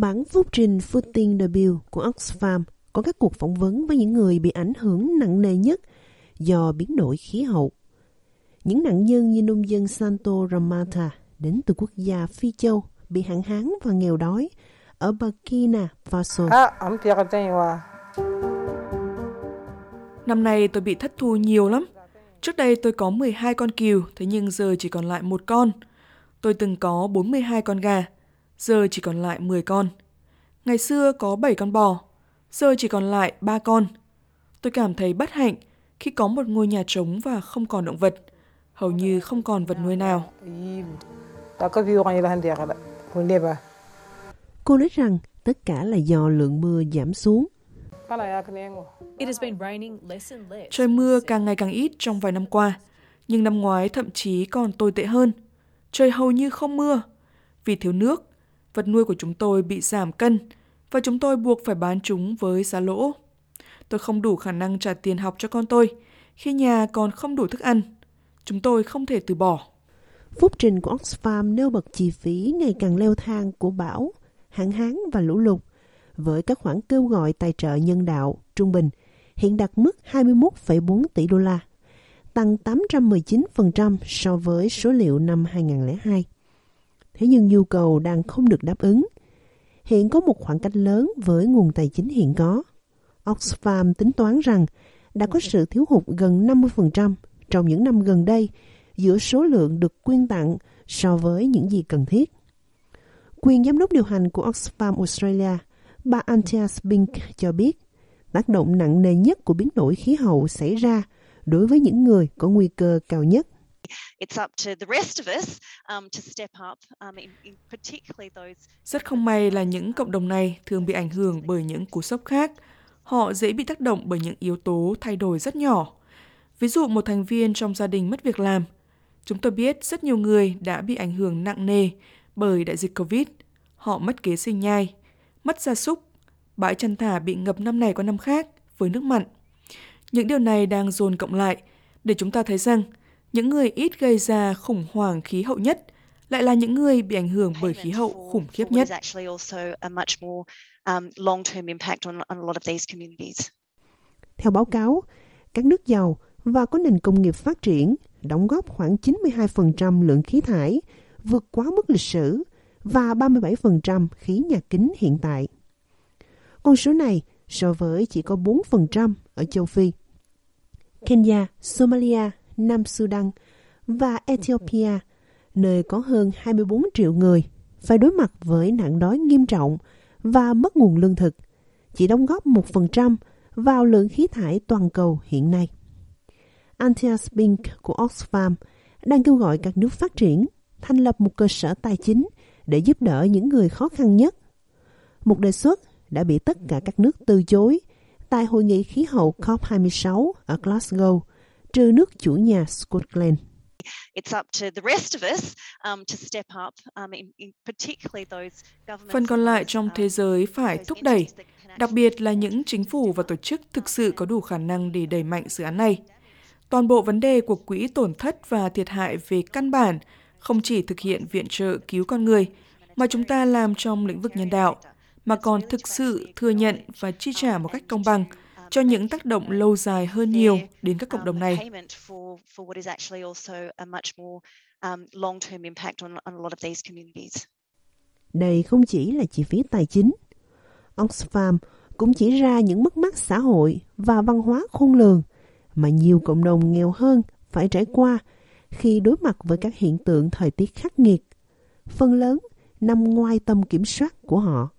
Bản phúc trình Footing the Bill của Oxfam có các cuộc phỏng vấn với những người bị ảnh hưởng nặng nề nhất do biến đổi khí hậu. Những nạn nhân như nông dân Santo Ramata đến từ quốc gia Phi Châu bị hạn hán và nghèo đói ở Burkina Faso. Năm nay tôi bị thất thu nhiều lắm. Trước đây tôi có 12 con cừu, thế nhưng giờ chỉ còn lại một con. Tôi từng có 42 con gà, giờ chỉ còn lại 10 con. Ngày xưa có 7 con bò, giờ chỉ còn lại 3 con. Tôi cảm thấy bất hạnh khi có một ngôi nhà trống và không còn động vật, hầu như không còn vật nuôi nào. Cô nói rằng tất cả là do lượng mưa giảm xuống. Trời mưa càng ngày càng ít trong vài năm qua, nhưng năm ngoái thậm chí còn tồi tệ hơn. Trời hầu như không mưa. Vì thiếu nước, vật nuôi của chúng tôi bị giảm cân và chúng tôi buộc phải bán chúng với giá lỗ. Tôi không đủ khả năng trả tiền học cho con tôi khi nhà còn không đủ thức ăn. Chúng tôi không thể từ bỏ. Phúc trình của Oxfam nêu bật chi phí ngày càng leo thang của bão, hạn hán và lũ lụt với các khoản kêu gọi tài trợ nhân đạo trung bình hiện đạt mức 21,4 tỷ đô la, tăng 819% so với số liệu năm 2002. Thế nhưng nhu cầu đang không được đáp ứng. Hiện có một khoảng cách lớn với nguồn tài chính hiện có. Oxfam tính toán rằng đã có sự thiếu hụt gần 50% trong những năm gần đây giữa số lượng được quyên tặng so với những gì cần thiết. Quyền giám đốc điều hành của Oxfam Australia, bà Antia Spink cho biết, tác động nặng nề nhất của biến đổi khí hậu xảy ra đối với những người có nguy cơ cao nhất. Rất không may là những cộng đồng này thường bị ảnh hưởng bởi những cú sốc khác. Họ dễ bị tác động bởi những yếu tố thay đổi rất nhỏ. Ví dụ một thành viên trong gia đình mất việc làm. Chúng tôi biết rất nhiều người đã bị ảnh hưởng nặng nề bởi đại dịch Covid. Họ mất kế sinh nhai, mất gia súc, bãi chăn thả bị ngập năm này qua năm khác với nước mặn. Những điều này đang dồn cộng lại để chúng ta thấy rằng những người ít gây ra khủng hoảng khí hậu nhất lại là những người bị ảnh hưởng bởi khí hậu khủng khiếp nhất. Theo báo cáo, các nước giàu và có nền công nghiệp phát triển đóng góp khoảng 92% lượng khí thải, vượt quá mức lịch sử và 37% khí nhà kính hiện tại. Con số này so với chỉ có 4% ở châu Phi. Kenya, Somalia, Nam Sudan và Ethiopia, nơi có hơn 24 triệu người, phải đối mặt với nạn đói nghiêm trọng và mất nguồn lương thực, chỉ đóng góp 1% vào lượng khí thải toàn cầu hiện nay. Antias Pink của Oxfam đang kêu gọi các nước phát triển thành lập một cơ sở tài chính để giúp đỡ những người khó khăn nhất. Một đề xuất đã bị tất cả các nước từ chối tại hội nghị khí hậu COP26 ở Glasgow, trừ nước chủ nhà Scotland. Phần còn lại trong thế giới phải thúc đẩy, đặc biệt là những chính phủ và tổ chức thực sự có đủ khả năng để đẩy mạnh dự án này. Toàn bộ vấn đề của quỹ tổn thất và thiệt hại về căn bản không chỉ thực hiện viện trợ cứu con người, mà chúng ta làm trong lĩnh vực nhân đạo, mà còn thực sự thừa nhận và chi trả một cách công bằng cho những tác động lâu dài hơn nhiều đến các cộng đồng này. Đây không chỉ là chi phí tài chính. Oxfam cũng chỉ ra những mất mát xã hội và văn hóa khôn lường mà nhiều cộng đồng nghèo hơn phải trải qua khi đối mặt với các hiện tượng thời tiết khắc nghiệt. Phần lớn nằm ngoài tầm kiểm soát của họ.